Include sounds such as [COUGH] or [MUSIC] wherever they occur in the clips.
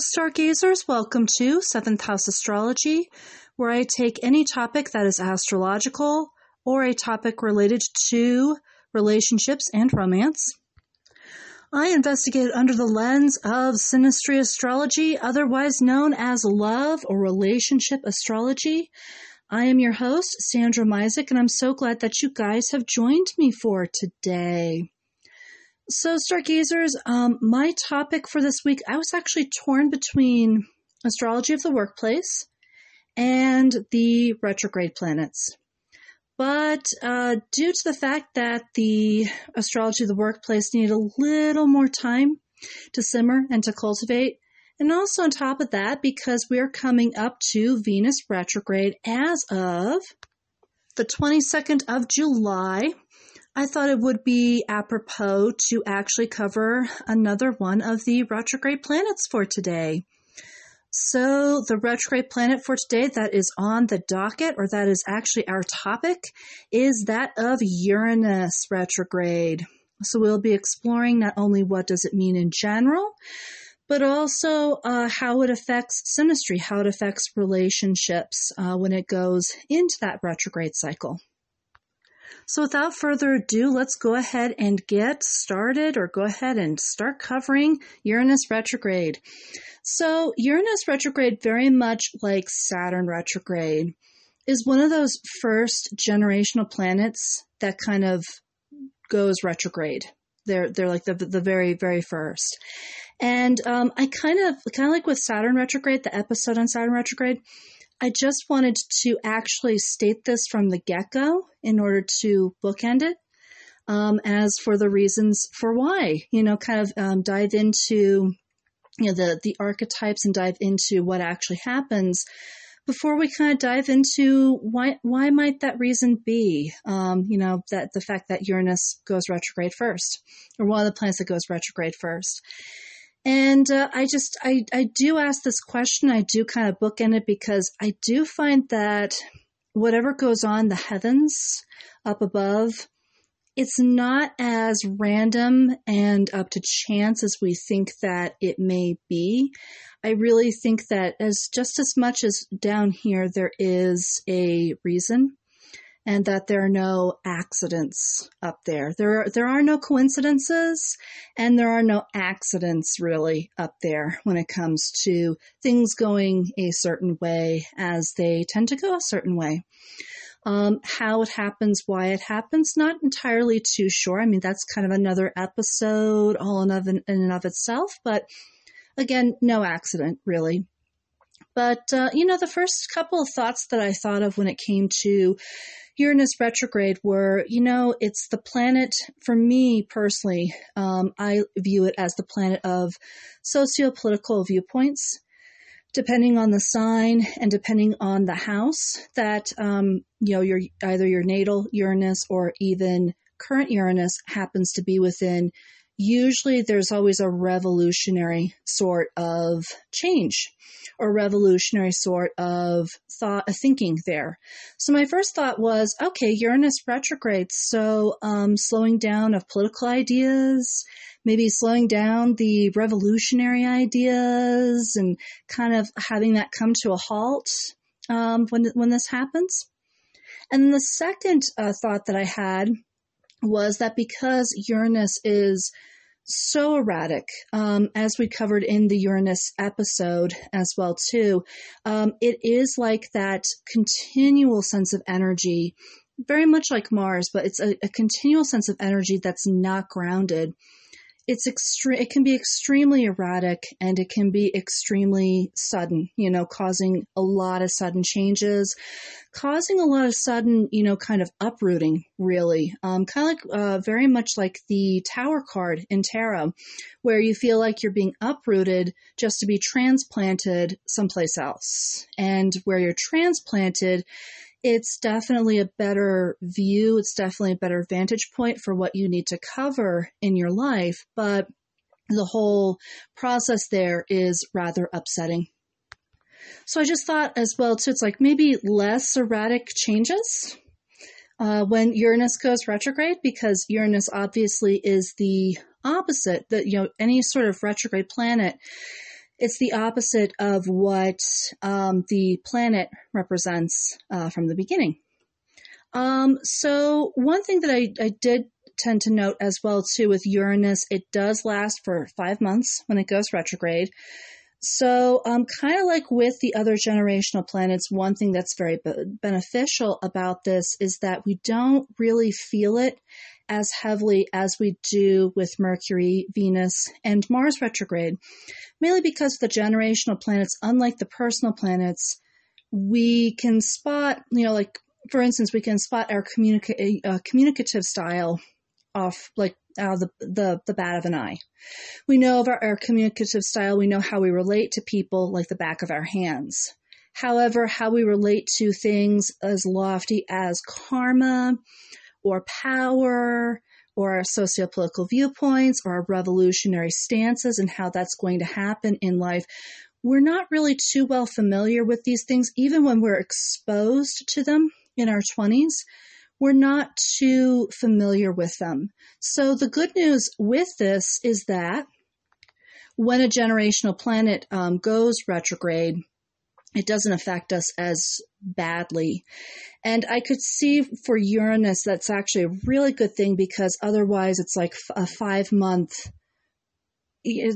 Stargazers. Welcome to Seventh House Astrology, where I take any topic that is astrological or a topic related to relationships and romance. I investigate under the lens of synastry astrology, otherwise known as love or relationship astrology. I am your host, Sandra Misek, and I'm so glad that you guys have joined me for today. So, Stargazers, um, my topic for this week, I was actually torn between astrology of the workplace and the retrograde planets. But uh, due to the fact that the astrology of the workplace needed a little more time to simmer and to cultivate, and also on top of that, because we are coming up to Venus retrograde as of the 22nd of July, I thought it would be apropos to actually cover another one of the retrograde planets for today. So, the retrograde planet for today that is on the docket, or that is actually our topic, is that of Uranus retrograde. So, we'll be exploring not only what does it mean in general, but also uh, how it affects synastry, how it affects relationships uh, when it goes into that retrograde cycle. So without further ado, let's go ahead and get started or go ahead and start covering Uranus retrograde. So Uranus retrograde, very much like Saturn retrograde, is one of those first generational planets that kind of goes retrograde. They're they're like the the very very first, and um, I kind of kind of like with Saturn retrograde, the episode on Saturn retrograde. I just wanted to actually state this from the get go in order to bookend it. Um, as for the reasons for why, you know, kind of um, dive into you know the the archetypes and dive into what actually happens before we kind of dive into why why might that reason be? Um, you know that the fact that Uranus goes retrograde first, or one of the planets that goes retrograde first. And uh, I just, I, I do ask this question. I do kind of bookend it because I do find that whatever goes on the heavens up above, it's not as random and up to chance as we think that it may be. I really think that as just as much as down here there is a reason and that there are no accidents up there. There are, there are no coincidences and there are no accidents really up there when it comes to things going a certain way as they tend to go a certain way. Um, how it happens, why it happens, not entirely too sure. I mean, that's kind of another episode all in, of, in and of itself, but again, no accident really. But, uh, you know, the first couple of thoughts that I thought of when it came to Uranus retrograde were, you know, it's the planet, for me personally, um, I view it as the planet of socio-political viewpoints. Depending on the sign and depending on the house that, um, you know, your, either your natal Uranus or even current Uranus happens to be within, usually there's always a revolutionary sort of change or revolutionary sort of thought, a thinking there. So my first thought was, okay, Uranus retrograde, so um, slowing down of political ideas, maybe slowing down the revolutionary ideas, and kind of having that come to a halt um, when when this happens. And the second uh, thought that I had was that because Uranus is so erratic, um, as we covered in the Uranus episode as well too. Um, it is like that continual sense of energy, very much like Mars, but it's a, a continual sense of energy that's not grounded it's extreme it can be extremely erratic and it can be extremely sudden you know causing a lot of sudden changes causing a lot of sudden you know kind of uprooting really. Um, kind of like uh, very much like the tower card in tarot where you feel like you're being uprooted just to be transplanted someplace else and where you're transplanted it's definitely a better view. It's definitely a better vantage point for what you need to cover in your life. But the whole process there is rather upsetting. So I just thought as well too, it's like maybe less erratic changes uh, when Uranus goes retrograde because Uranus obviously is the opposite that you know any sort of retrograde planet it's the opposite of what um, the planet represents uh, from the beginning. Um, so one thing that I, I did tend to note as well too with Uranus, it does last for five months when it goes retrograde. So, um, kind of like with the other generational planets, one thing that's very be- beneficial about this is that we don't really feel it as heavily as we do with Mercury, Venus, and Mars retrograde, mainly because the generational planets, unlike the personal planets, we can spot, you know, like for instance, we can spot our communica- uh, communicative style off like out of the, the, the bat of an eye. We know of our, our communicative style. We know how we relate to people like the back of our hands. However, how we relate to things as lofty as karma or power or sociopolitical viewpoints or revolutionary stances and how that's going to happen in life, we're not really too well familiar with these things, even when we're exposed to them in our 20s we're not too familiar with them. So the good news with this is that when a generational planet um, goes retrograde, it doesn't affect us as badly. And I could see for Uranus, that's actually a really good thing because otherwise it's like a five month,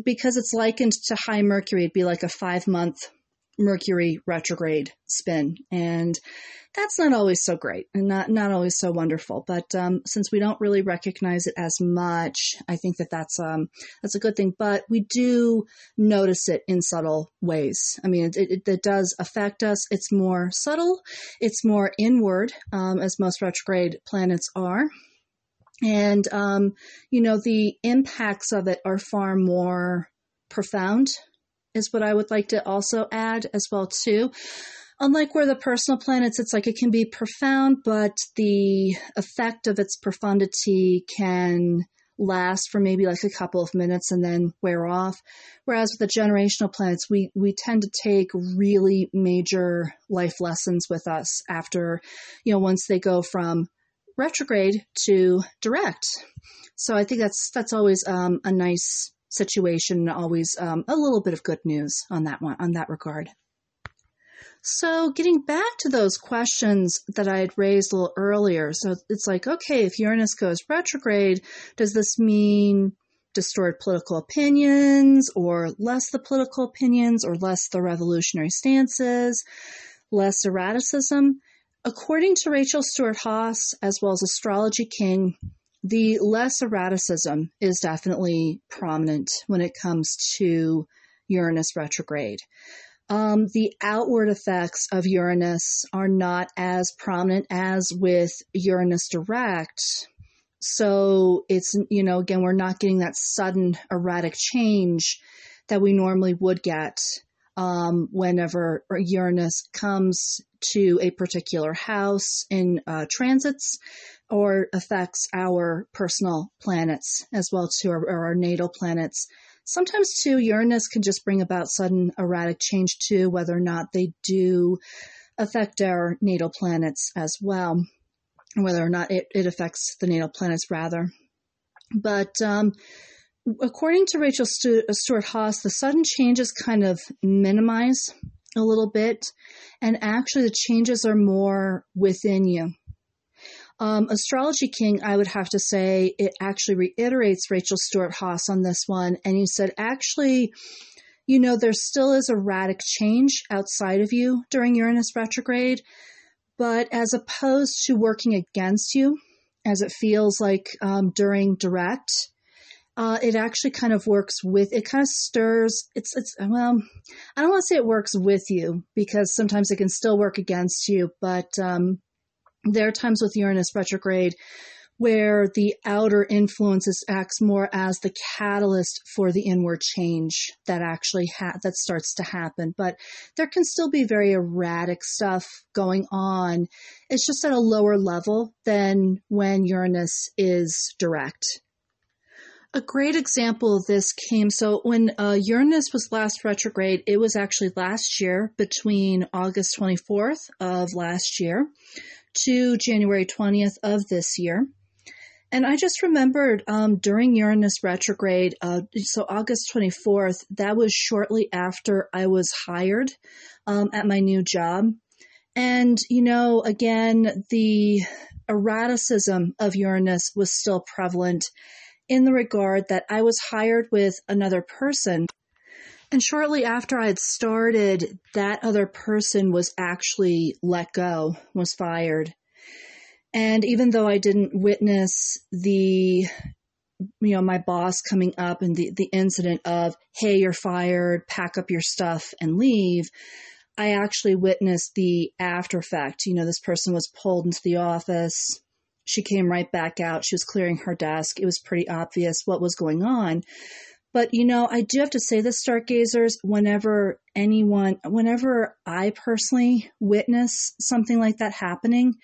because it's likened to high Mercury, it'd be like a five month Mercury retrograde spin. And that's not always so great and not, not always so wonderful. But um, since we don't really recognize it as much, I think that that's, um, that's a good thing. But we do notice it in subtle ways. I mean, it, it, it does affect us. It's more subtle, it's more inward, um, as most retrograde planets are. And, um, you know, the impacts of it are far more profound is what I would like to also add as well too. Unlike where the personal planets, it's like it can be profound, but the effect of its profundity can last for maybe like a couple of minutes and then wear off. Whereas with the generational planets, we, we tend to take really major life lessons with us after, you know, once they go from retrograde to direct. So I think that's, that's always um, a nice situation, always um, a little bit of good news on that one, on that regard. So, getting back to those questions that I had raised a little earlier. So, it's like, okay, if Uranus goes retrograde, does this mean distorted political opinions or less the political opinions or less the revolutionary stances, less erraticism? According to Rachel Stewart Haas, as well as Astrology King, the less erraticism is definitely prominent when it comes to Uranus retrograde. Um, the outward effects of Uranus are not as prominent as with Uranus direct. So it's, you know, again, we're not getting that sudden erratic change that we normally would get um, whenever Uranus comes to a particular house in uh, transits or affects our personal planets as well to our, our natal planets. Sometimes too, Uranus can just bring about sudden erratic change too, whether or not they do affect our natal planets as well, whether or not it, it affects the natal planets rather. But um, according to Rachel Stewart Haas, the sudden changes kind of minimize a little bit, and actually the changes are more within you. Um, Astrology King, I would have to say, it actually reiterates Rachel Stewart Haas on this one. And he said, actually, you know, there still is erratic change outside of you during Uranus retrograde, but as opposed to working against you, as it feels like um, during direct, uh, it actually kind of works with it kind of stirs it's it's well i don't want to say it works with you because sometimes it can still work against you but um, there are times with Uranus retrograde where the outer influences acts more as the catalyst for the inward change that actually ha- that starts to happen but there can still be very erratic stuff going on. It's just at a lower level than when uranus is direct a great example of this came so when uh, Uranus was last retrograde, it was actually last year between August 24th of last year to January 20th of this year. And I just remembered um, during Uranus retrograde, uh, so August 24th, that was shortly after I was hired um, at my new job. And, you know, again, the erraticism of Uranus was still prevalent in the regard that I was hired with another person. And shortly after I had started, that other person was actually let go, was fired. And even though I didn't witness the, you know, my boss coming up and the, the incident of, hey, you're fired, pack up your stuff and leave, I actually witnessed the after effect. You know, this person was pulled into the office. She came right back out. She was clearing her desk. It was pretty obvious what was going on. But, you know, I do have to say this, stargazers, whenever anyone, whenever I personally witness something like that happening,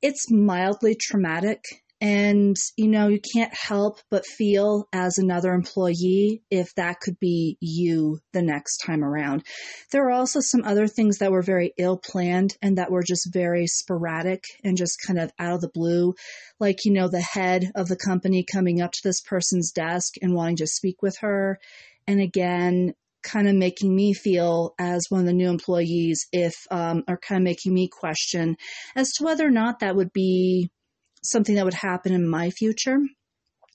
it's mildly traumatic and, you know, you can't help but feel as another employee if that could be you the next time around. There are also some other things that were very ill planned and that were just very sporadic and just kind of out of the blue. Like, you know, the head of the company coming up to this person's desk and wanting to speak with her. And again, kind of making me feel as one of the new employees if um, or kind of making me question as to whether or not that would be something that would happen in my future.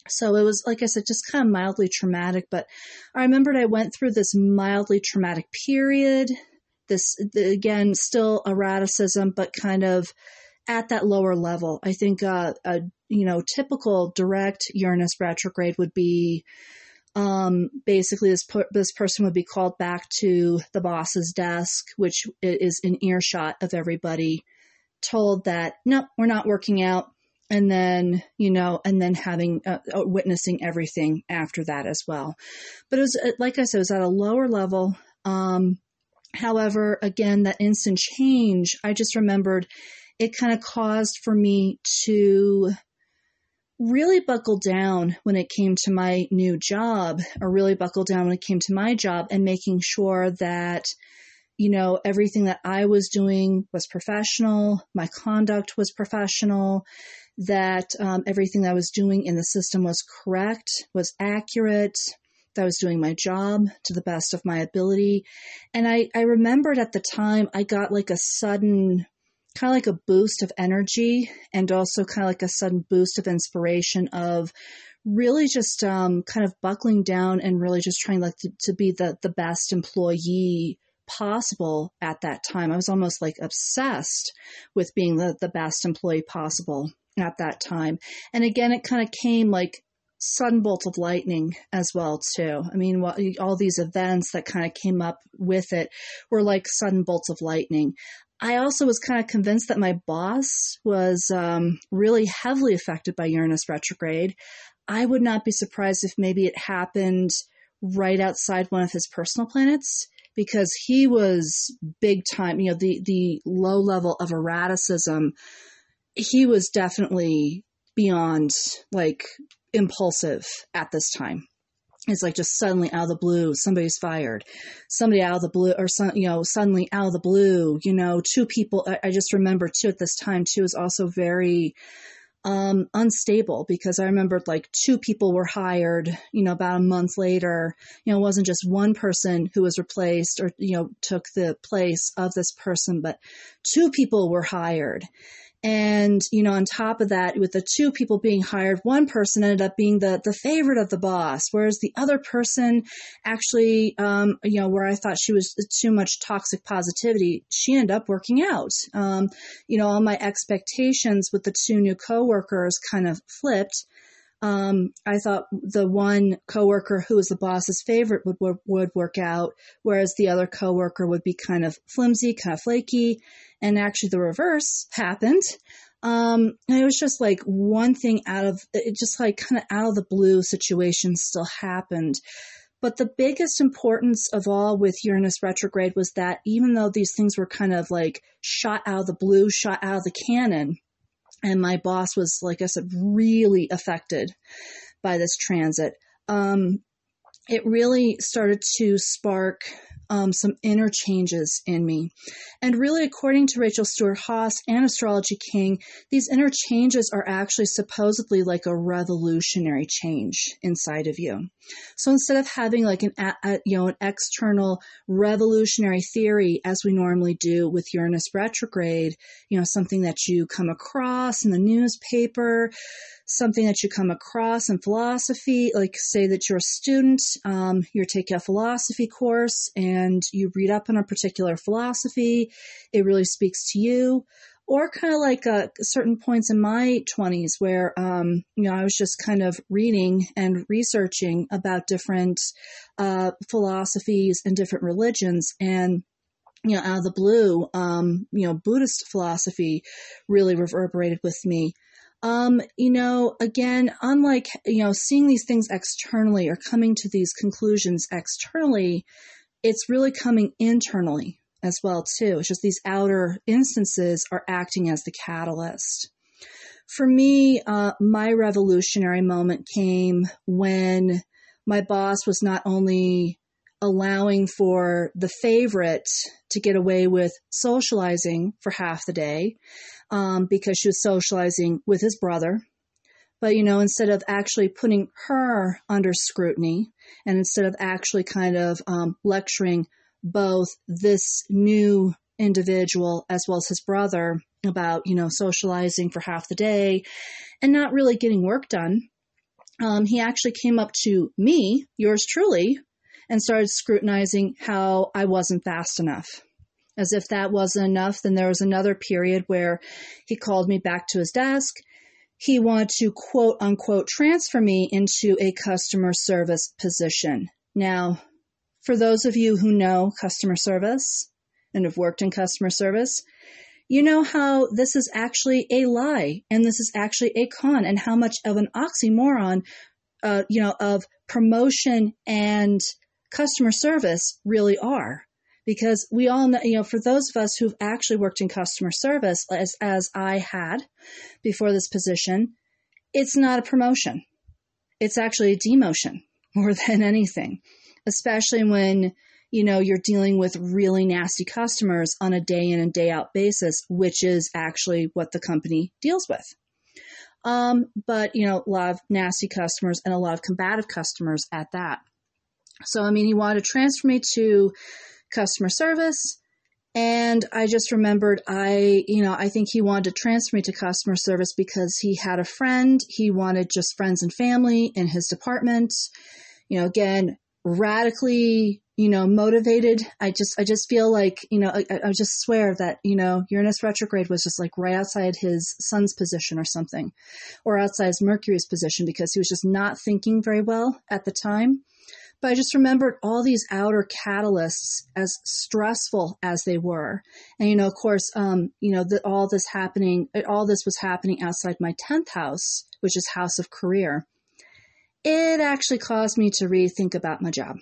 So it was, like I said, just kind of mildly traumatic. But I remembered I went through this mildly traumatic period. This, again, still erraticism, but kind of at that lower level. I think uh, a you know typical direct Uranus retrograde would be um, basically this this person would be called back to the boss's desk, which is in earshot of everybody, told that no, we're not working out and then you know and then having uh, uh, witnessing everything after that as well. But it was uh, like i said it was at a lower level. Um, however again that instant change i just remembered it kind of caused for me to really buckle down when it came to my new job or really buckle down when it came to my job and making sure that you know, everything that I was doing was professional, my conduct was professional, that um, everything I was doing in the system was correct, was accurate, that I was doing my job to the best of my ability. And I, I remembered at the time I got like a sudden, kind of like a boost of energy and also kind of like a sudden boost of inspiration of really just um, kind of buckling down and really just trying like to, to be the, the best employee possible at that time. I was almost like obsessed with being the, the best employee possible at that time. And again, it kind of came like sudden bolt of lightning as well too. I mean, all these events that kind of came up with it were like sudden bolts of lightning. I also was kind of convinced that my boss was um, really heavily affected by Uranus retrograde. I would not be surprised if maybe it happened right outside one of his personal planets because he was big time, you know, the, the low level of erraticism he was definitely beyond like impulsive at this time. It's like just suddenly out of the blue, somebody's fired. Somebody out of the blue, or some, you know, suddenly out of the blue, you know, two people. I, I just remember too at this time too is also very um, unstable because I remembered like two people were hired, you know, about a month later. You know, it wasn't just one person who was replaced or, you know, took the place of this person, but two people were hired. And, you know, on top of that, with the two people being hired, one person ended up being the, the favorite of the boss, whereas the other person actually, um, you know, where I thought she was too much toxic positivity, she ended up working out. Um, you know, all my expectations with the two new coworkers kind of flipped. Um, I thought the one coworker who was the boss's favorite would, would, would work out, whereas the other coworker would be kind of flimsy, kind of flaky and actually the reverse happened. Um, and it was just like one thing out of it, just like kind of out of the blue situation still happened. But the biggest importance of all with Uranus retrograde was that even though these things were kind of like shot out of the blue, shot out of the cannon, and my boss was, like I said, really affected by this transit, um, it really started to spark um, some inner changes in me. And really, according to Rachel Stewart Haas and Astrology King, these inner changes are actually supposedly like a revolutionary change inside of you. So instead of having like an, a, you know, an external revolutionary theory as we normally do with Uranus retrograde, you know, something that you come across in the newspaper, something that you come across in philosophy, like say that you're a student, um, you're taking a philosophy course and you read up on a particular philosophy, it really speaks to you. Or kind of like uh, certain points in my 20s where, um, you know, I was just kind of reading and researching about different uh, philosophies and different religions. And you know, out of the blue, um, you know, Buddhist philosophy really reverberated with me. Um, you know, again, unlike, you know, seeing these things externally or coming to these conclusions externally, it's really coming internally as well too. It's just these outer instances are acting as the catalyst. For me, uh, my revolutionary moment came when my boss was not only allowing for the favorite to get away with socializing for half the day um, because she was socializing with his brother. But, you know, instead of actually putting her under scrutiny and instead of actually kind of um, lecturing both this new individual as well as his brother about, you know, socializing for half the day and not really getting work done, um, he actually came up to me, yours truly, and started scrutinizing how I wasn't fast enough. As if that wasn't enough, then there was another period where he called me back to his desk. He wanted to quote unquote transfer me into a customer service position. Now, for those of you who know customer service and have worked in customer service, you know how this is actually a lie and this is actually a con and how much of an oxymoron, uh, you know, of promotion and customer service really are. Because we all know, you know, for those of us who've actually worked in customer service, as, as I had before this position, it's not a promotion. It's actually a demotion [LAUGHS] more than anything, especially when, you know, you're dealing with really nasty customers on a day in and day out basis, which is actually what the company deals with. Um, but, you know, a lot of nasty customers and a lot of combative customers at that. So, I mean, he wanted to transfer me to customer service. And I just remembered I, you know, I think he wanted to transfer me to customer service because he had a friend. He wanted just friends and family in his department. You know, again, radically, you know, motivated. I just, I just feel like, you know, I, I just swear that, you know, Uranus retrograde was just like right outside his sun's position or something, or outside Mercury's position because he was just not thinking very well at the time. But I just remembered all these outer catalysts as stressful as they were. And, you know, of course, um, you know, the, all this happening, all this was happening outside my 10th house, which is house of career. It actually caused me to rethink about my job.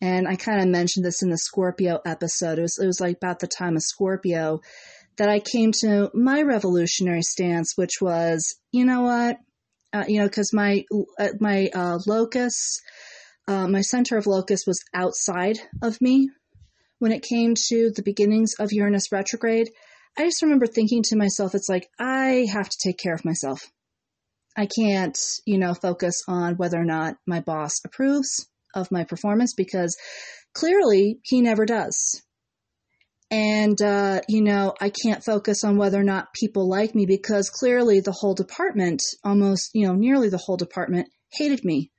And I kind of mentioned this in the Scorpio episode. It was, it was like about the time of Scorpio that I came to my revolutionary stance, which was, you know what? Uh, you know, because my uh, my uh, locus uh, my center of locus was outside of me when it came to the beginnings of Uranus retrograde. I just remember thinking to myself, it's like, I have to take care of myself. I can't, you know, focus on whether or not my boss approves of my performance because clearly he never does. And, uh, you know, I can't focus on whether or not people like me because clearly the whole department, almost, you know, nearly the whole department hated me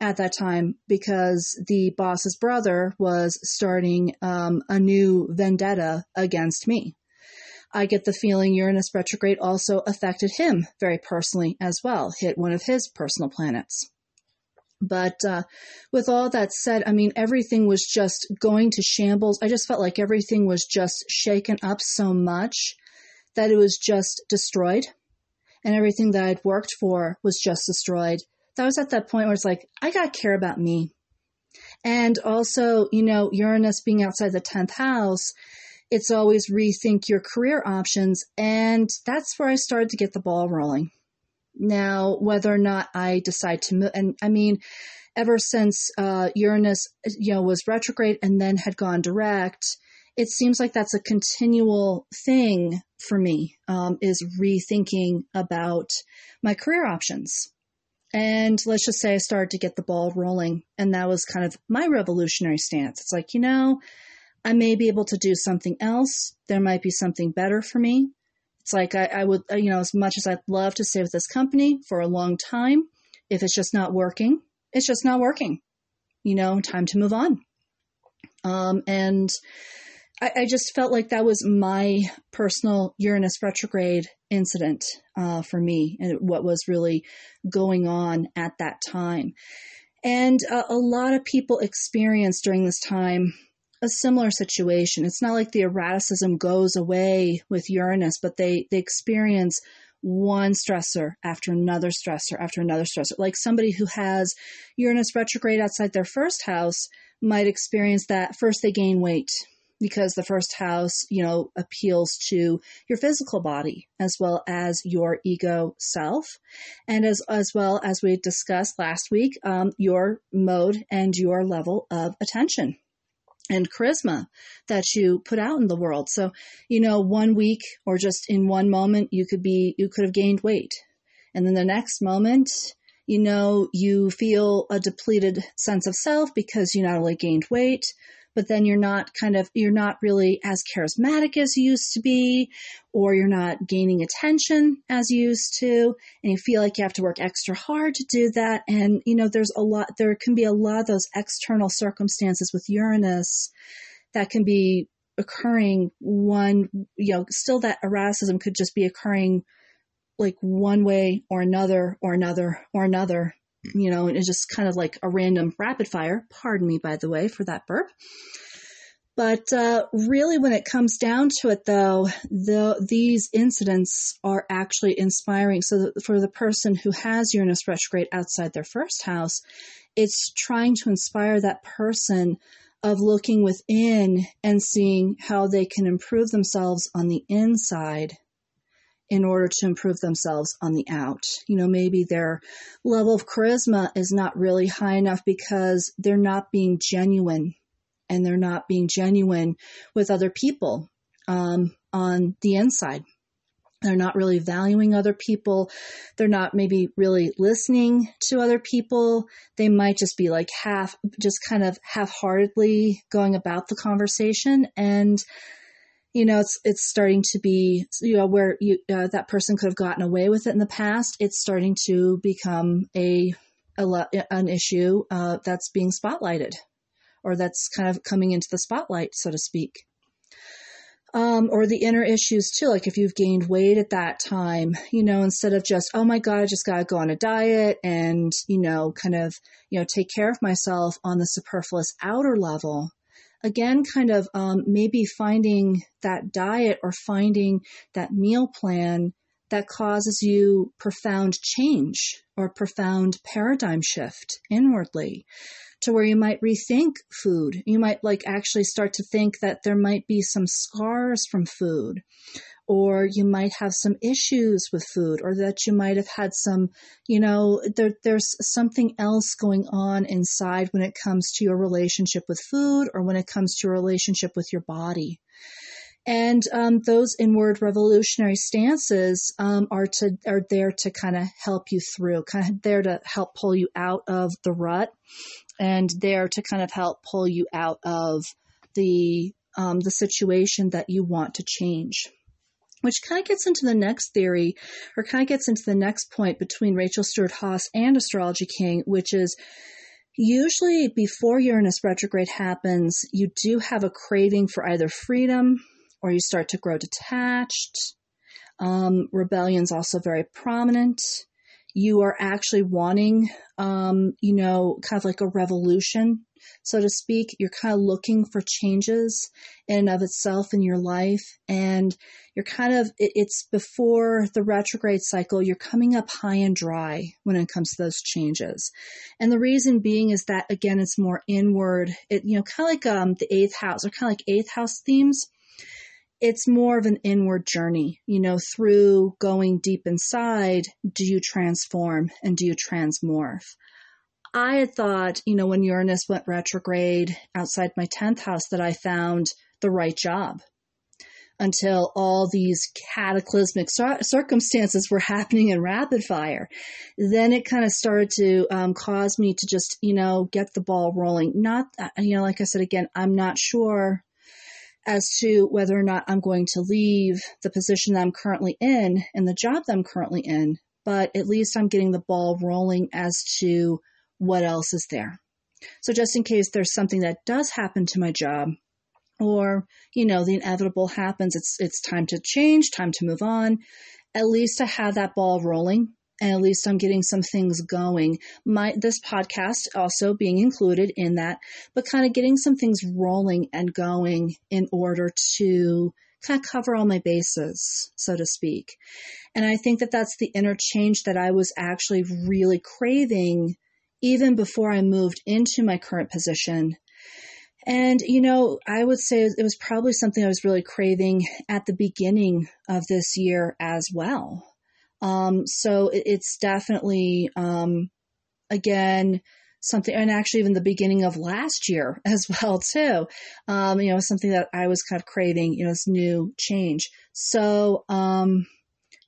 at that time because the boss's brother was starting um, a new vendetta against me. I get the feeling Uranus retrograde also affected him very personally as well, hit one of his personal planets. But uh, with all that said, I mean, everything was just going to shambles. I just felt like everything was just shaken up so much that it was just destroyed. And everything that I'd worked for was just destroyed. I was at that point where it's like, I got to care about me. And also, you know, Uranus being outside the 10th house, it's always rethink your career options. And that's where I started to get the ball rolling. Now, whether or not I decide to move, and I mean, ever since uh, Uranus, you know, was retrograde and then had gone direct, it seems like that's a continual thing for me. Um, is rethinking about my career options. And let's just say I started to get the ball rolling, and that was kind of my revolutionary stance. It's like, you know, I may be able to do something else. There might be something better for me. It's like I, I would, you know, as much as I'd love to stay with this company for a long time, if it's just not working, it's just not working. You know, time to move on. Um, and I, I, just felt like that was my personal Uranus retrograde incident uh, for me and what was really going on at that time. And uh, a lot of people experience during this time a similar situation. It's not like the erraticism goes away with Uranus, but they, they experience one stressor after another stressor after another stressor. Like somebody who has Uranus retrograde outside their first house might experience that first they gain weight because the first house, you know, appeals to your physical body as well as your ego self. And as, as well as we discussed last week, um, your mode and your level of attention and charisma that you put out in the world. So, you know, one week or just in one moment, you could be, you could have gained weight. And then the next moment, you know, you feel a depleted sense of self because you not only gained weight, but then you're not kind of, you're not really as charismatic as you used to be, or you're not gaining attention as you used to, and you feel like you have to work extra hard to do that. And, you know, there's a lot, there can be a lot of those external circumstances with Uranus that can be occurring one, you know, still that erraticism could just be occurring like one way or another or another or another you know, and it's just kind of like a random rapid fire. Pardon me, by the way, for that burp. But uh, really, when it comes down to it, though, the, these incidents are actually inspiring. So, for the person who has Uranus retrograde outside their first house, it's trying to inspire that person of looking within and seeing how they can improve themselves on the inside in order to improve themselves on the out. You know, maybe their level of charisma is not really high enough because they're not being genuine and they're not being genuine with other people um, on the inside. They're not really valuing other people. They're not maybe really listening to other people. They might just be like half, just kind of half heartedly going about the conversation. And you know, it's it's starting to be, you know, where you uh, that person could have gotten away with it in the past. It's starting to become a, a an issue uh, that's being spotlighted, or that's kind of coming into the spotlight, so to speak. Um, or the inner issues too, like if you've gained weight at that time, you know, instead of just, oh my God, I just got to go on a diet and, you know, kind of, you know, take care of myself on the superfluous outer level, again, kind of um, maybe finding that diet or finding that meal plan that causes you profound change or profound paradigm shift inwardly to where you might rethink food. You might like actually start to think that there might be some scars from food or you might have some issues with food or that you might have had some you know there, there's something else going on inside when it comes to your relationship with food or when it comes to your relationship with your body. And um, those inward revolutionary stances um, are to are there to kind of help you through, kind of there to help pull you out of the rut, and there to kind of help pull you out of the um, the situation that you want to change which kind of gets into the next theory or kind of gets into the next point between Rachel Stewart Haas and Astrology King, which is usually before Uranus retrograde happens, you do have a craving for either freedom or you start to grow detached. Um, rebellion's also very prominent. You are actually wanting, um, you know, kind of like a revolution so to speak. You're kind of looking for changes in and of itself in your life. And you're kind of, it's before the retrograde cycle, you're coming up high and dry when it comes to those changes. And the reason being is that, again, it's more inward. It, you know, kind of like um, the eighth house or kind of like eighth house themes it's more of an inward journey, you know, through going deep inside, do you transform and do you transmorph? I had thought, you know, when Uranus went retrograde outside my 10th house, that I found the right job until all these cataclysmic circumstances were happening in rapid fire. Then it kind of started to um, cause me to just, you know, get the ball rolling. Not, uh, you know, like I said again, I'm not sure as to whether or not I'm going to leave the position that I'm currently in and the job that I'm currently in, but at least I'm getting the ball rolling as to what else is there. So just in case there's something that does happen to my job, or you know the inevitable happens, it's it's time to change, time to move on. At least I have that ball rolling, and at least I'm getting some things going. My this podcast also being included in that, but kind of getting some things rolling and going in order to kind of cover all my bases, so to speak. And I think that that's the interchange that I was actually really craving even before I moved into my current position. And, you know, I would say it was probably something I was really craving at the beginning of this year as well. Um, so it's definitely, um, again, something, and actually even the beginning of last year [LAUGHS] as well, too. Um, you know, something that I was kind of craving, you know, this new change. So, um,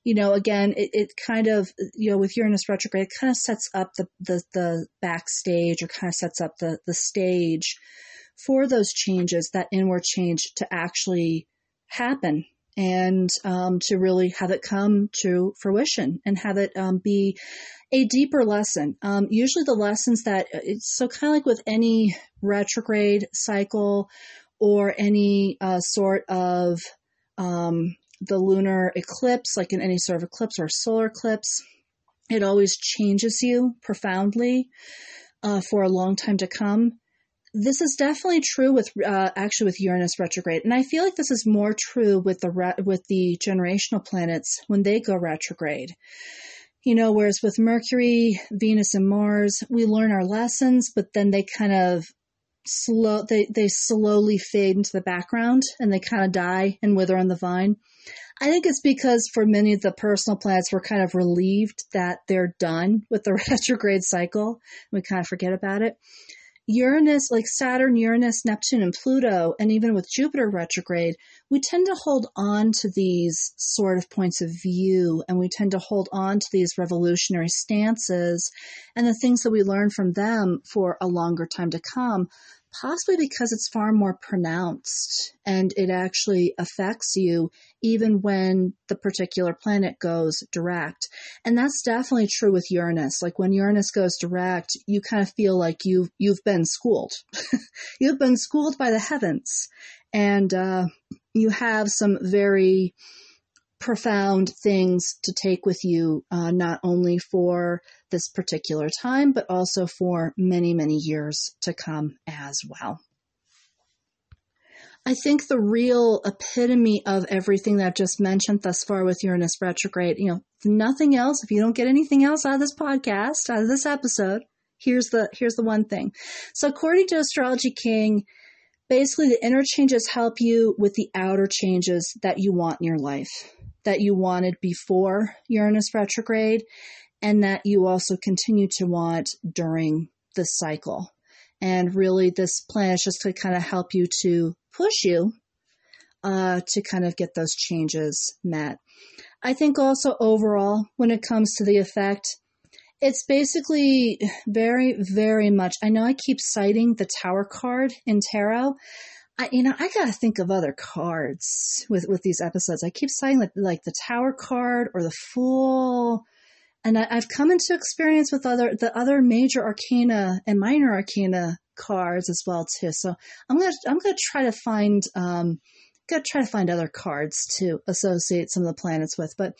you know, again, it, it kind of, you know, with Uranus retrograde, it kind of sets up the, the, the backstage or kind of sets up the, the stage for those changes, that inward change to actually happen and um, to really have it come to fruition and have it um, be a deeper lesson. Um, usually, the lessons that it's so kind of like with any retrograde cycle or any uh, sort of um, the lunar eclipse, like in any sort of eclipse or solar eclipse, it always changes you profoundly uh, for a long time to come. This is definitely true with uh, actually with Uranus retrograde, and I feel like this is more true with the re- with the generational planets when they go retrograde. You know, whereas with Mercury, Venus, and Mars, we learn our lessons, but then they kind of slow they they slowly fade into the background and they kind of die and wither on the vine. I think it's because for many of the personal planets, we're kind of relieved that they're done with the [LAUGHS] retrograde cycle. We kind of forget about it. Uranus, like Saturn, Uranus, Neptune, and Pluto, and even with Jupiter retrograde, we tend to hold on to these sort of points of view and we tend to hold on to these revolutionary stances and the things that we learn from them for a longer time to come possibly because it's far more pronounced and it actually affects you even when the particular planet goes direct. And that's definitely true with Uranus. Like when Uranus goes direct, you kind of feel like you've you've been schooled. [LAUGHS] you've been schooled by the heavens, and uh, you have some very profound things to take with you, uh, not only for this particular time, but also for many, many years to come as well. I think the real epitome of everything that I've just mentioned thus far with Uranus retrograde, you know, nothing else, if you don't get anything else out of this podcast, out of this episode, here's the here's the one thing. So according to Astrology King, basically the inner changes help you with the outer changes that you want in your life that you wanted before Uranus retrograde and that you also continue to want during this cycle. And really, this plan is just to kind of help you to push you uh, to kind of get those changes met. I think also overall, when it comes to the effect, it's basically very, very much. I know I keep citing the Tower card in tarot, I, you know, I gotta think of other cards with with these episodes. I keep saying like like the Tower card or the Fool, and I, have come into experience with other the other major arcana and minor arcana cards as well too. So I'm gonna I'm gonna try to find um gonna try to find other cards to associate some of the planets with, but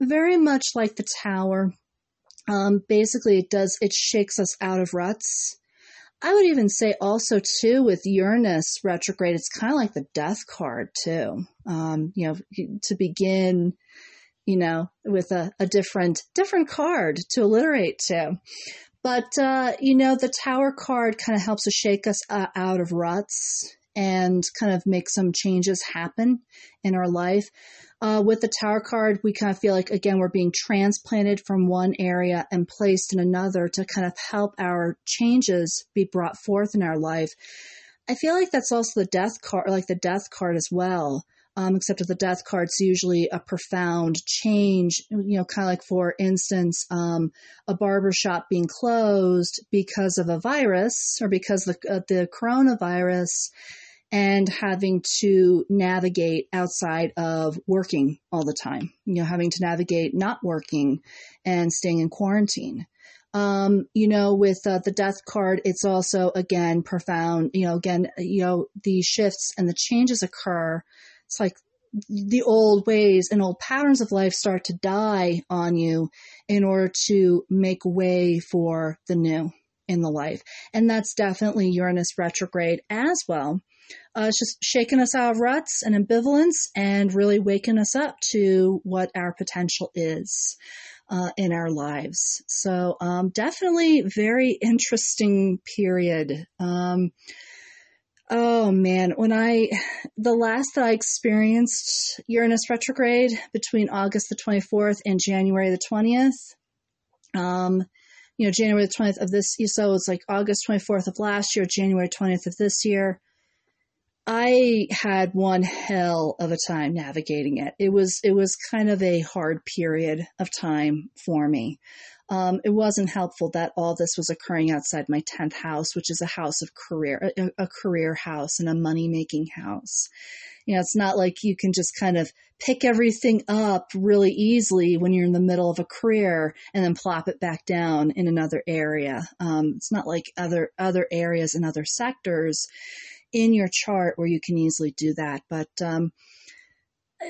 very much like the Tower. Um, basically, it does it shakes us out of ruts I would even say also too with Uranus retrograde, it's kind of like the death card too. Um, you know, to begin, you know, with a, a different different card to alliterate to. But uh, you know, the Tower card kind of helps to shake us uh, out of ruts and kind of make some changes happen in our life. Uh, with the Tower card, we kind of feel like, again, we're being transplanted from one area and placed in another to kind of help our changes be brought forth in our life. I feel like that's also the death card, like the death card as well. Um, except with the death card, it's usually a profound change, you know, kind of like, for instance, um, a barbershop being closed because of a virus or because of the, uh, the coronavirus and having to navigate outside of working all the time, you know, having to navigate not working and staying in quarantine. Um, you know, with uh, the death card, it's also again profound. You know, again, you know, the shifts and the changes occur. It's like the old ways and old patterns of life start to die on you in order to make way for the new in the life. And that's definitely Uranus retrograde as well. Uh, it's just shaking us out of ruts and ambivalence and really waking us up to what our potential is uh, in our lives. So, um, definitely very interesting period. Um, oh man, when I, the last that I experienced Uranus retrograde between August the 24th and January the 20th, um, you know, January the 20th of this, so it's like August 24th of last year, January 20th of this year. I had one hell of a time navigating it. It was it was kind of a hard period of time for me. Um, it wasn't helpful that all this was occurring outside my tenth house, which is a house of career, a, a career house and a money making house. You know, it's not like you can just kind of pick everything up really easily when you're in the middle of a career and then plop it back down in another area. Um, it's not like other other areas and other sectors in your chart where you can easily do that. But um,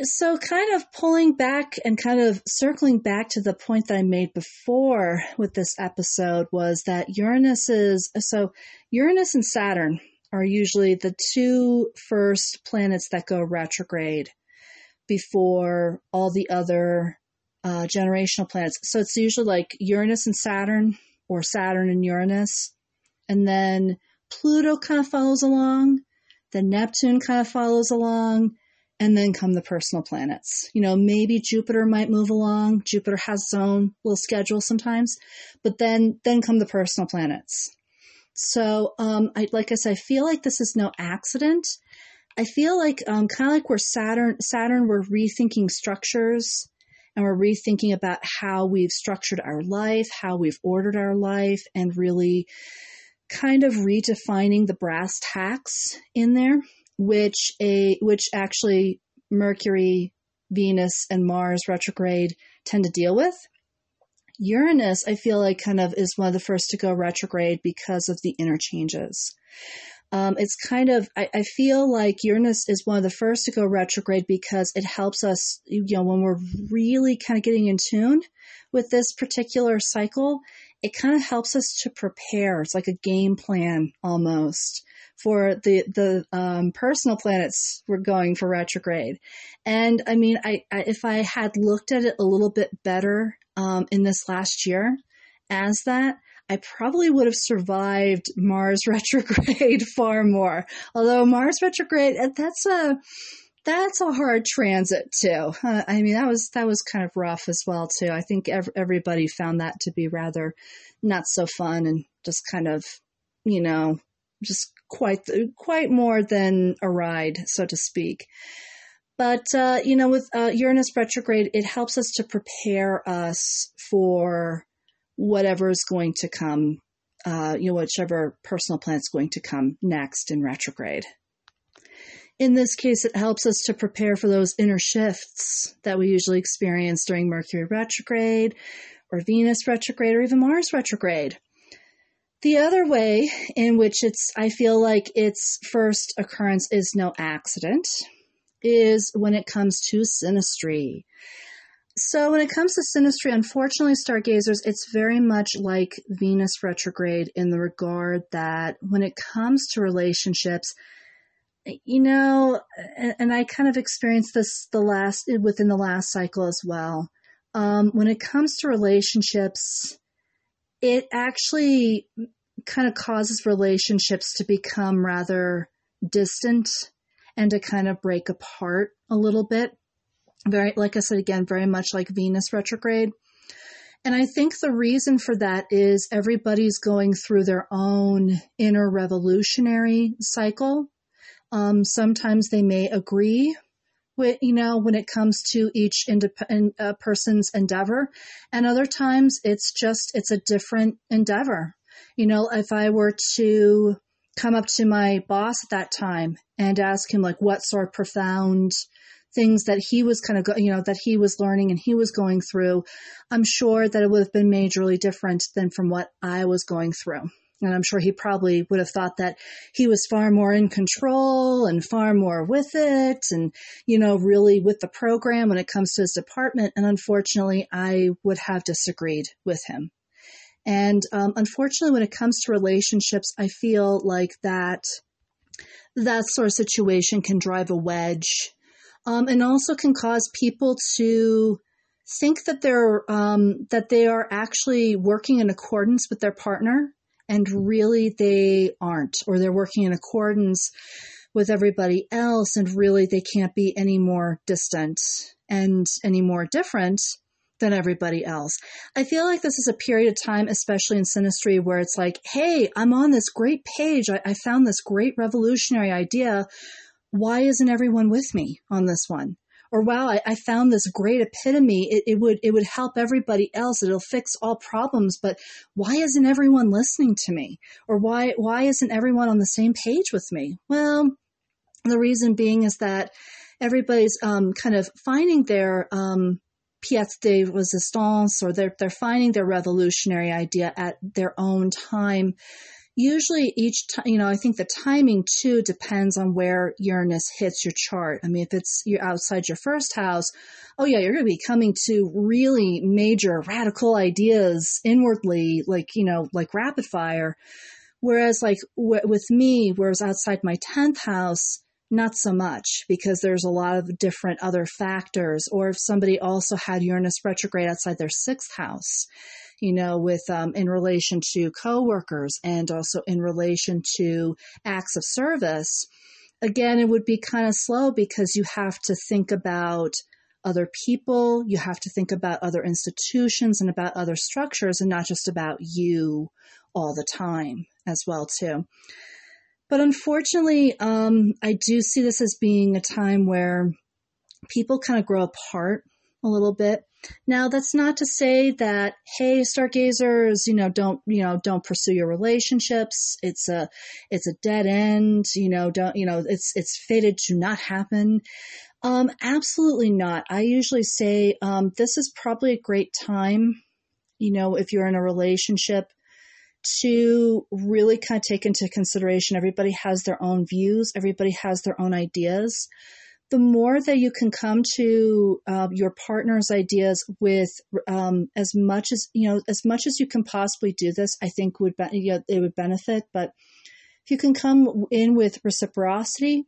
so, kind of pulling back and kind of circling back to the point that I made before with this episode was that Uranus is so Uranus and Saturn are usually the two first planets that go retrograde before all the other uh, generational planets. So it's usually like Uranus and Saturn or Saturn and Uranus. And then Pluto kind of follows along, then Neptune kind of follows along, and then come the personal planets. You know, maybe Jupiter might move along. Jupiter has its own little schedule sometimes, but then then come the personal planets. So, um, I, like I said, I feel like this is no accident. I feel like um, kind of like where Saturn Saturn we're rethinking structures and we're rethinking about how we've structured our life, how we've ordered our life, and really kind of redefining the brass tacks in there, which a which actually Mercury, Venus, and Mars retrograde tend to deal with. Uranus, I feel like, kind of is one of the first to go retrograde because of the interchanges. Um, it's kind of, I, I, feel like Uranus is one of the first to go retrograde because it helps us, you know, when we're really kind of getting in tune with this particular cycle, it kind of helps us to prepare. It's like a game plan almost for the the um, personal planets we're going for retrograde. And I mean, I, I, if I had looked at it a little bit better um, in this last year as that, I probably would have survived Mars [LAUGHS] retrograde far more. Although Mars retrograde, that's a that's a hard transit too. Uh, I mean, that was that was kind of rough as well too. I think ev- everybody found that to be rather not so fun and just kind of, you know, just quite quite more than a ride, so to speak. But uh, you know, with uh, Uranus retrograde, it helps us to prepare us for whatever is going to come. Uh, you know, whichever personal planet's going to come next in retrograde in this case, it helps us to prepare for those inner shifts that we usually experience during Mercury retrograde or Venus retrograde or even Mars retrograde. The other way in which it's, I feel like its first occurrence is no accident is when it comes to synastry. So when it comes to synastry, unfortunately, stargazers, it's very much like Venus retrograde in the regard that when it comes to relationships, you know, and, and, I kind of experienced this the last within the last cycle as well. Um, when it comes to relationships, it actually kind of causes relationships to become rather distant and to kind of break apart a little bit. Very, like I said again, very much like Venus retrograde. And I think the reason for that is everybody's going through their own inner revolutionary cycle. Um, sometimes they may agree with, you know, when it comes to each independent uh, person's endeavor. And other times it's just, it's a different endeavor. You know, if I were to come up to my boss at that time and ask him like what sort of profound things that he was kind of, go, you know, that he was learning and he was going through, I'm sure that it would have been majorly different than from what I was going through. And I'm sure he probably would have thought that he was far more in control and far more with it and, you know, really with the program when it comes to his department. And unfortunately, I would have disagreed with him. And um, unfortunately, when it comes to relationships, I feel like that that sort of situation can drive a wedge, um, and also can cause people to think that they're um, that they are actually working in accordance with their partner, and really they aren't, or they're working in accordance with everybody else, and really they can't be any more distant and any more different than everybody else. I feel like this is a period of time, especially in synastry, where it's like, hey, I'm on this great page. I, I found this great revolutionary idea. Why isn't everyone with me on this one? Or wow, I, I found this great epitome. It, it would it would help everybody else. It'll fix all problems. But why isn't everyone listening to me? Or why why isn't everyone on the same page with me? Well, the reason being is that everybody's um, kind of finding their um, pièce de resistance or they're, they're finding their revolutionary idea at their own time. Usually each time, you know, I think the timing too depends on where Uranus hits your chart. I mean, if it's you're outside your first house, oh yeah, you're going to be coming to really major radical ideas inwardly, like, you know, like rapid fire. Whereas like w- with me, whereas outside my 10th house, not so much because there's a lot of different other factors. Or if somebody also had Uranus retrograde outside their sixth house, you know, with um, in relation to coworkers and also in relation to acts of service, again, it would be kind of slow because you have to think about other people, you have to think about other institutions and about other structures and not just about you all the time as well too. But unfortunately, um, I do see this as being a time where people kind of grow apart a little bit. Now, that's not to say that, hey, stargazers, you know, don't, you know, don't pursue your relationships. It's a, it's a dead end. You know, don't, you know, it's, it's fated to not happen. Um, absolutely not. I usually say, um, this is probably a great time. You know, if you're in a relationship, to really kind of take into consideration everybody has their own views, everybody has their own ideas. The more that you can come to uh, your partner's ideas with um, as much as you know, as much as you can possibly do this, I think would be, you know, it would benefit. But if you can come in with reciprocity,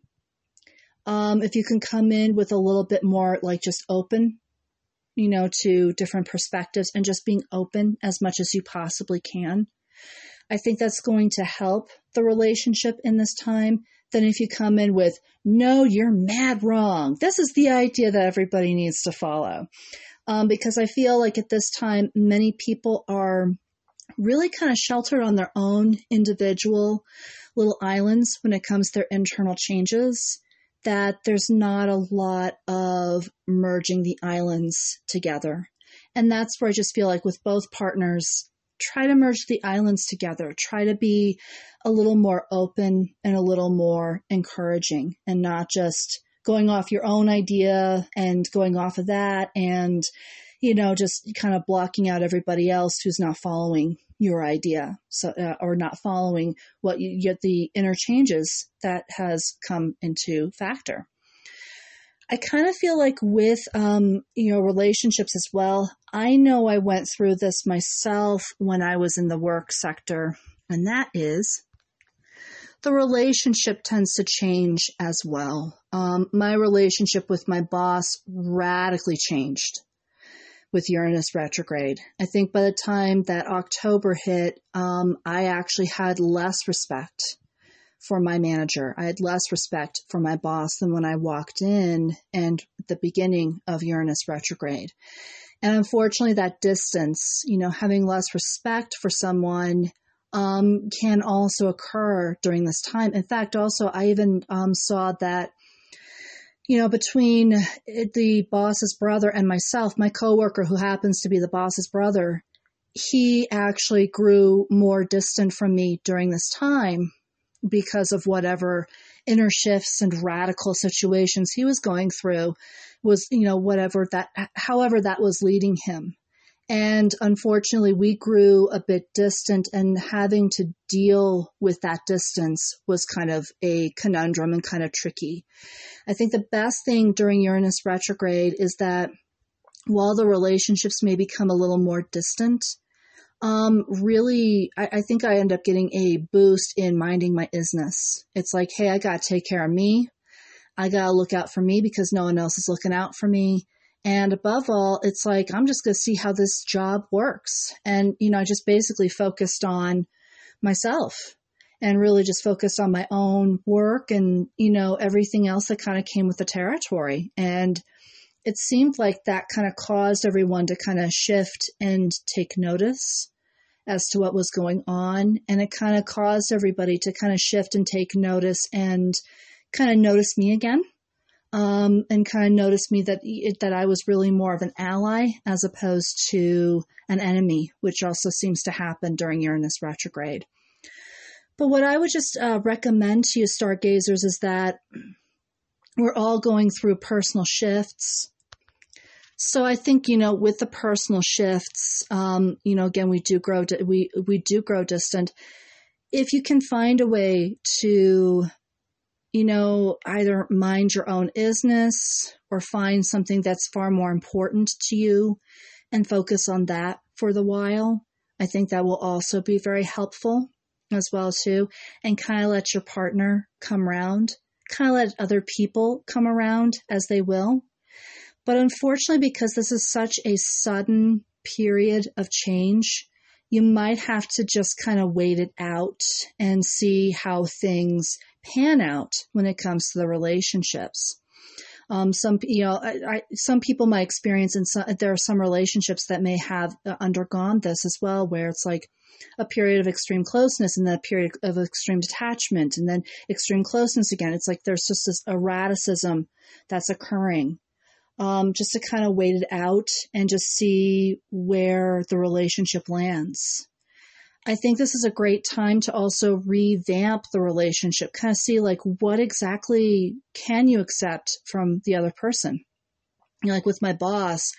um, if you can come in with a little bit more like just open, you know, to different perspectives and just being open as much as you possibly can, I think that's going to help the relationship in this time than if you come in with, no, you're mad wrong. This is the idea that everybody needs to follow. Um, because I feel like at this time, many people are really kind of sheltered on their own individual little islands when it comes to their internal changes, that there's not a lot of merging the islands together. And that's where I just feel like with both partners, try to merge the islands together. Try to be a little more open and a little more encouraging and not just going off your own idea and going off of that and, you know, just kind of blocking out everybody else who's not following your idea so uh, or not following what you get the interchanges that has come into factor I kind of feel like with, um, you know, relationships as well, I know I went through this myself when I was in the work sector, and that is the relationship tends to change as well. Um, my relationship with my boss radically changed with Uranus retrograde. I think by the time that October hit, um, I actually had less respect for my manager. I had less respect for my boss than when I walked in and the beginning of Uranus retrograde. And unfortunately, that distance, you know, having less respect for someone um, can also occur during this time. In fact, also, I even um, saw that, you know, between the boss's brother and myself, my coworker, who happens to be the boss's brother, he actually grew more distant from me during this time because of whatever inner shifts and radical situations he was going through was you know whatever that however that was leading him and unfortunately, we grew a bit distant, and having to deal with that distance was kind of a conundrum and kind of tricky. I think the best thing during Uranus retrograde is that while the relationships may become a little more distant, um, really, I, I think I end up getting a boost in minding my isness. It's like, hey, I got to take care of me. I got to look out for me because no one else is looking out for me. And above all, it's like, I'm just going to see how this job works. And, you know, I just basically focused on myself and really just focused on my own work and, you know, everything else that kind of came with the territory. And it seemed like that kind of caused everyone to kind of shift and take notice as to what was going on. And it kind of caused everybody to kind of shift and take notice and kind of notice me again um, and kind of noticed me that that I was really more of an ally as opposed to an enemy, which also seems to happen during Uranus retrograde. But what I would just uh, recommend to you, stargazers, is that we're all going through personal shifts. So I think you know, with the personal shifts, um, you know, again, we do grow we we do grow distant. If you can find a way to you know, either mind your own business or find something that's far more important to you and focus on that for the while. I think that will also be very helpful as well too. And kind of let your partner come around, kind of let other people come around as they will. But unfortunately, because this is such a sudden period of change, you might have to just kind of wait it out and see how things pan out when it comes to the relationships. Um, some, you know, I, I, some people might experience, and there are some relationships that may have uh, undergone this as well, where it's like a period of extreme closeness and then a period of extreme detachment and then extreme closeness again. It's like there's just this erraticism that's occurring. Um, just to kind of wait it out and just see where the relationship lands. I think this is a great time to also revamp the relationship, kind of see like what exactly can you accept from the other person. You know, like with my boss,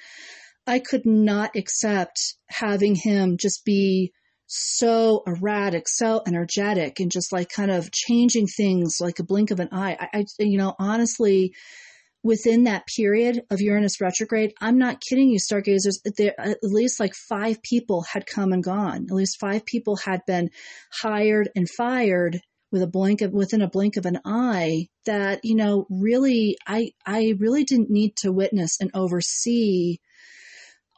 I could not accept having him just be so erratic, so energetic, and just like kind of changing things like a blink of an eye. I, I you know, honestly, within that period of Uranus retrograde, I'm not kidding you, stargazers, there, at least like five people had come and gone. At least five people had been hired and fired with a blink of within a blink of an eye that you know really i i really didn't need to witness and oversee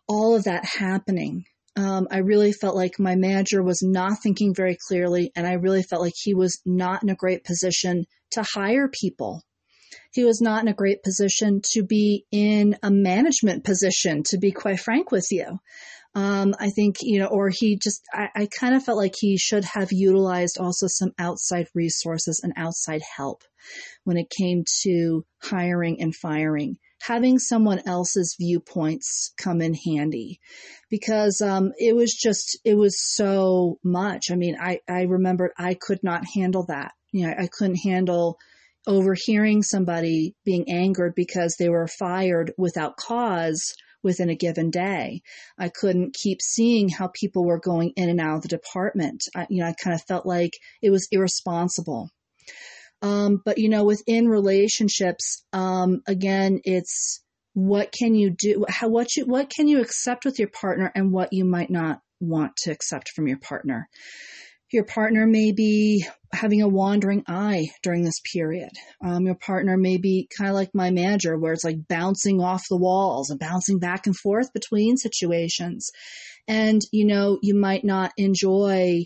all of that happening um, i really felt like my manager was not thinking very clearly and i really felt like he was not in a great position to hire people he was not in a great position to be in a management position, to be quite frank with you. Um, I think, you know, or he just, I, I kind of felt like he should have utilized also some outside resources and outside help when it came to hiring and firing. Having someone else's viewpoints come in handy because um, it was just, it was so much. I mean, I, I remembered I could not handle that. You know, I couldn't handle overhearing somebody being angered because they were fired without cause within a given day. I couldn't keep seeing how people were going in and out of the department. I, you know, I kind of felt like it was irresponsible. Um, but you know, within relationships, um, again, it's what can you do? How what you what can you accept with your partner, and what you might not want to accept from your partner. Your partner may be having a wandering eye during this period. Um, your partner may be kind of like my manager, where it's like bouncing off the walls and bouncing back and forth between situations. And, you know, you might not enjoy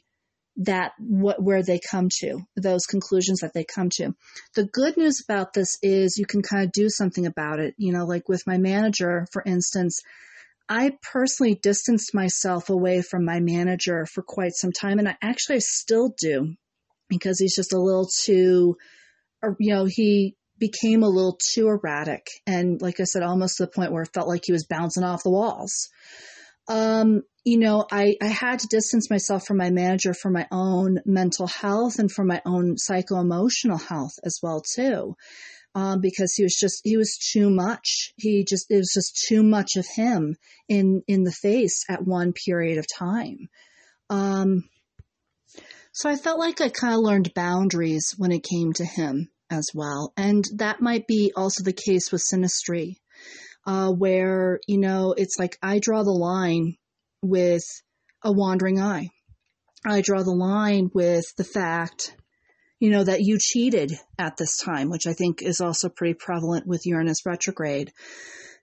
that what where they come to those conclusions that they come to the good news about this is you can kind of do something about it you know like with my manager for instance i personally distanced myself away from my manager for quite some time and i actually still do because he's just a little too you know he became a little too erratic and like i said almost to the point where it felt like he was bouncing off the walls um, you know, I, I had to distance myself from my manager for my own mental health and for my own psycho emotional health as well too. Um, because he was just he was too much. He just it was just too much of him in in the face at one period of time. Um, so I felt like I kind of learned boundaries when it came to him as well, and that might be also the case with Synastry uh, where, you know, it's like I draw the line with a wandering eye. I draw the line with the fact, you know, that you cheated at this time, which I think is also pretty prevalent with Uranus retrograde.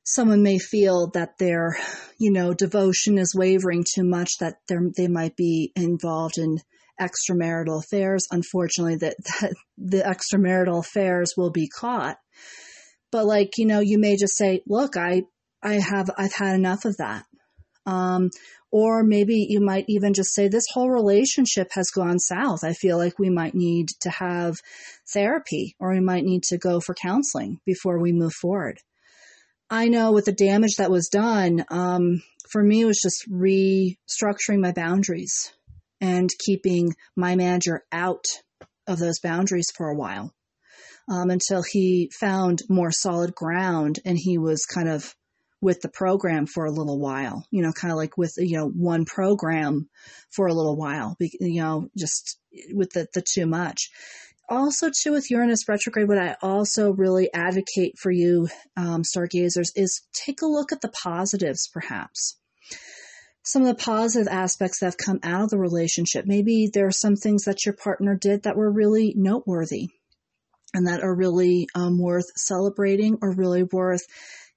Someone may feel that their, you know, devotion is wavering too much, that they might be involved in extramarital affairs. Unfortunately, that, [LAUGHS] that the extramarital affairs will be caught but like, you know, you may just say, look, I, I have, I've had enough of that. Um, or maybe you might even just say, this whole relationship has gone south. I feel like we might need to have therapy or we might need to go for counseling before we move forward. I know with the damage that was done, um, for me, it was just restructuring my boundaries and keeping my manager out of those boundaries for a while um, until he found more solid ground and he was kind of with the program for a little while, you know, kind of like with, you know, one program for a little while, you know, just with the, the too much. Also, too, with Uranus retrograde, what I also really advocate for you, um, stargazers, is take a look at the positives, perhaps some of the positive aspects that have come out of the relationship. Maybe there are some things that your partner did that were really noteworthy and that are really um, worth celebrating or really worth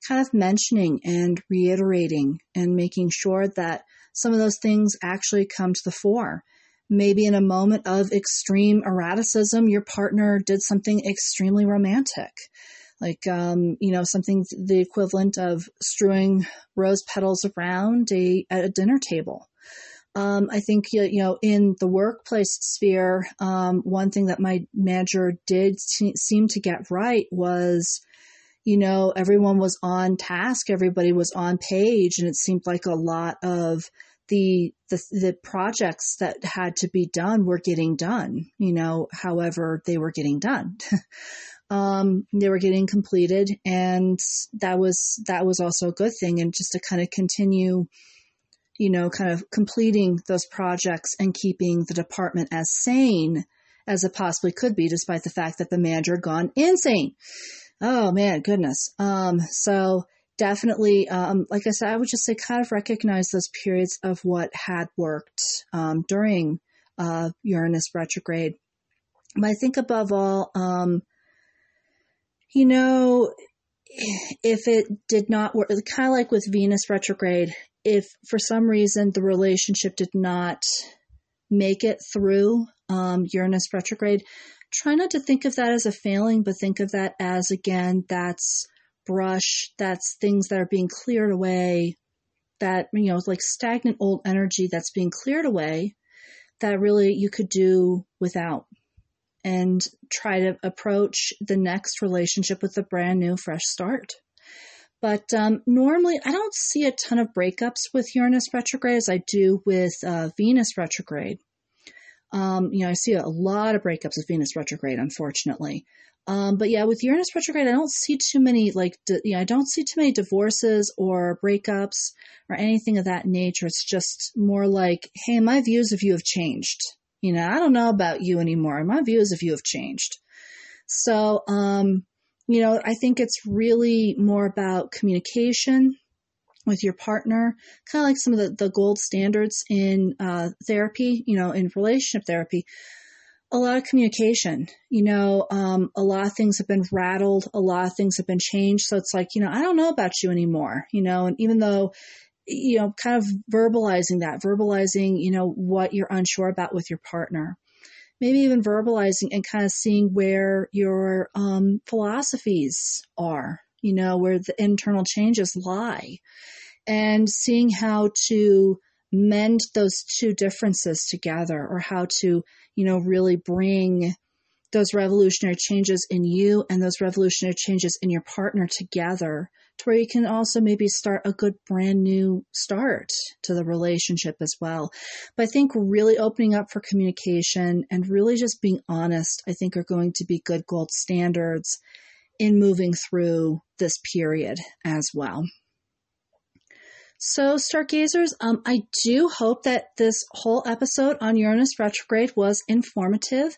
kind of mentioning and reiterating and making sure that some of those things actually come to the fore. Maybe in a moment of extreme eroticism, your partner did something extremely romantic, like, um, you know, something the equivalent of strewing rose petals around a, at a dinner table. Um, I think you know in the workplace sphere, um, one thing that my manager did seem to get right was, you know, everyone was on task, everybody was on page, and it seemed like a lot of the the, the projects that had to be done were getting done. You know, however they were getting done. [LAUGHS] um, they were getting completed, and that was that was also a good thing. And just to kind of continue you know, kind of completing those projects and keeping the department as sane as it possibly could be, despite the fact that the manager had gone insane. Oh man, goodness. Um, so definitely, um, like I said, I would just say kind of recognize those periods of what had worked um, during uh, Uranus retrograde. But I think above all, um, you know, if it did not work, kind of like with Venus retrograde, if for some reason the relationship did not make it through um, Uranus retrograde, try not to think of that as a failing, but think of that as again, that's brush, that's things that are being cleared away, that, you know, like stagnant old energy that's being cleared away that really you could do without and try to approach the next relationship with a brand new, fresh start. But um, normally, I don't see a ton of breakups with Uranus retrograde as I do with uh, Venus retrograde. Um, you know, I see a lot of breakups with Venus retrograde, unfortunately. Um, but yeah, with Uranus retrograde, I don't see too many like, di- yeah, I don't see too many divorces or breakups or anything of that nature. It's just more like, hey, my views of you have changed. You know, I don't know about you anymore. My views of you have changed. So, um, you know, I think it's really more about communication with your partner, kind of like some of the, the gold standards in uh, therapy, you know, in relationship therapy. A lot of communication, you know, um, a lot of things have been rattled, a lot of things have been changed. So it's like, you know, I don't know about you anymore, you know, and even though you know, kind of verbalizing that, verbalizing, you know, what you're unsure about with your partner. Maybe even verbalizing and kind of seeing where your um, philosophies are, you know, where the internal changes lie, and seeing how to mend those two differences together or how to, you know, really bring those revolutionary changes in you and those revolutionary changes in your partner together to where you can also maybe start a good brand new start to the relationship as well. But I think really opening up for communication and really just being honest, I think are going to be good gold standards in moving through this period as well. So, stargazers, um, I do hope that this whole episode on Uranus retrograde was informative.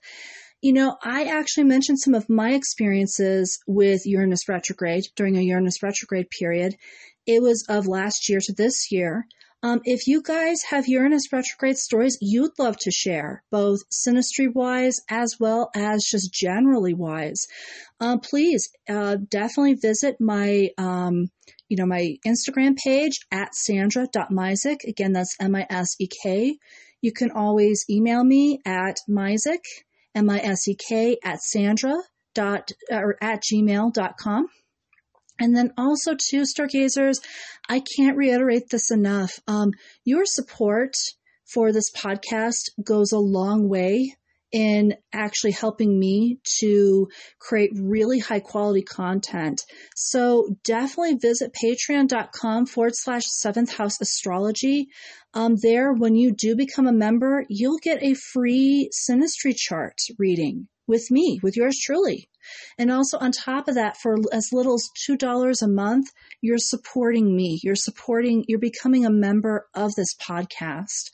You know, I actually mentioned some of my experiences with Uranus retrograde during a Uranus retrograde period. It was of last year to this year. Um, if you guys have Uranus retrograde stories you'd love to share, both synastry wise as well as just generally wise, um, please uh, definitely visit my um, you know my Instagram page at sandra.misek. Again, that's M I S E K. You can always email me at misek M-I-S-E-K at Sandra dot or at gmail.com. And then also to stargazers, I can't reiterate this enough. Um, your support for this podcast goes a long way in actually helping me to create really high quality content. So definitely visit patreon.com forward slash seventh house astrology. Um, there, when you do become a member, you'll get a free synastry chart reading with me, with yours truly. And also on top of that, for as little as $2 a month, you're supporting me. You're supporting, you're becoming a member of this podcast.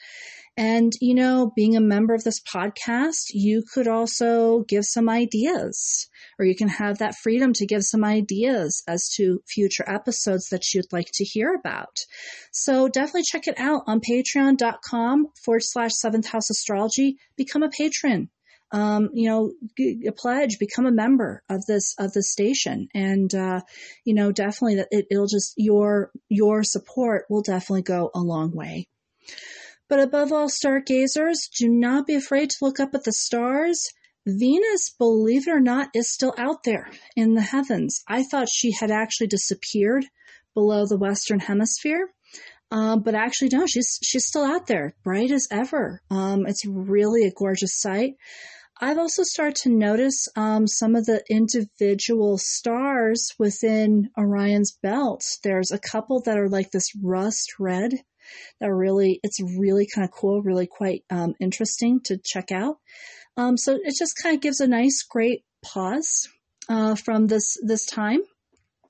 And, you know, being a member of this podcast, you could also give some ideas, or you can have that freedom to give some ideas as to future episodes that you'd like to hear about. So definitely check it out on patreon.com forward slash seventh house astrology. Become a patron. Um, you know, a pledge, become a member of this of the station, and uh, you know, definitely that it, it'll just your your support will definitely go a long way. But above all, stargazers, do not be afraid to look up at the stars. Venus, believe it or not, is still out there in the heavens. I thought she had actually disappeared below the Western Hemisphere. Um, but actually, no, she's she's still out there, bright as ever. Um, it's really a gorgeous sight. I've also started to notice um, some of the individual stars within Orion's belt. There's a couple that are like this rust red that really it's really kind of cool, really quite um, interesting to check out. Um, so it just kind of gives a nice, great pause uh, from this this time.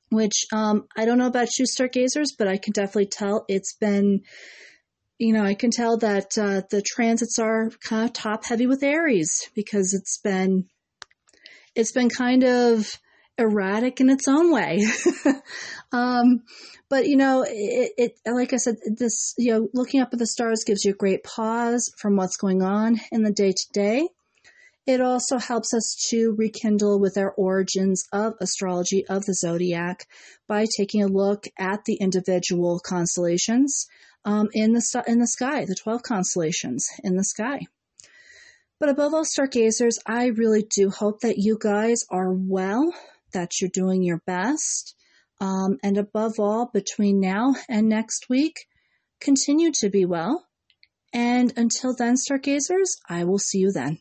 Which um, I don't know about you, stargazers, but I can definitely tell it's been you know, I can tell that uh, the transits are kind of top heavy with Aries because it's been it's been kind of erratic in its own way. [LAUGHS] um, but you know, it, it, like I said, this you know, looking up at the stars gives you a great pause from what's going on in the day to day. It also helps us to rekindle with our origins of astrology of the zodiac by taking a look at the individual constellations um, in the in the sky, the twelve constellations in the sky. But above all, stargazers, I really do hope that you guys are well, that you're doing your best, um, and above all, between now and next week, continue to be well. And until then, stargazers, I will see you then.